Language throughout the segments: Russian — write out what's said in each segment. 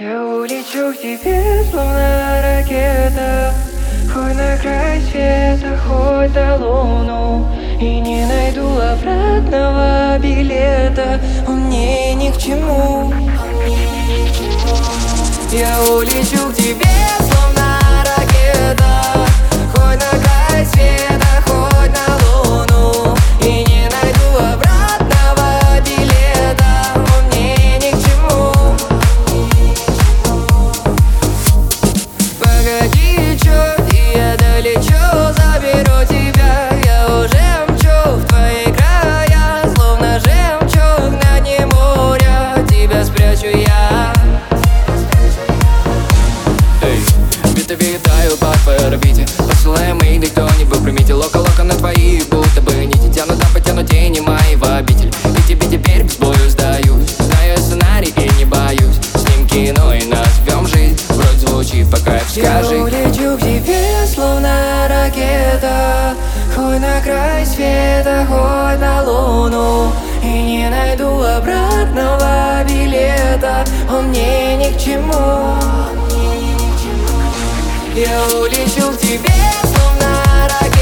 Я улечу к тебе, словно ракета. Хоть на край света, хоть до луну. И не найду обратного билета. Он мне ни к чему. Я улечу к тебе, словно Скажи. Лечу к тебе, словно ракета. Хоть на край света, хоть на луну. И не найду обратного билета. Он мне ни к чему. Я улечу к тебе, словно ракета.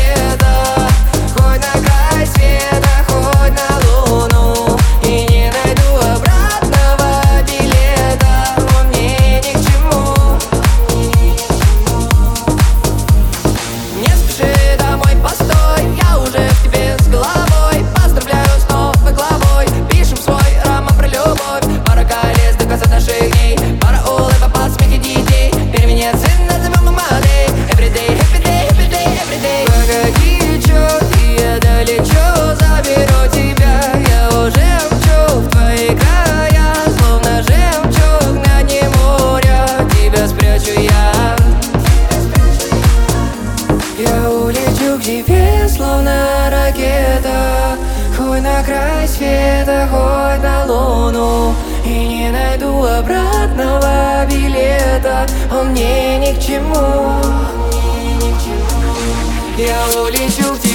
словно ракета. Хоть на край света, хоть на луну. И не найду обратного билета. Он мне ни к чему. Я улечу в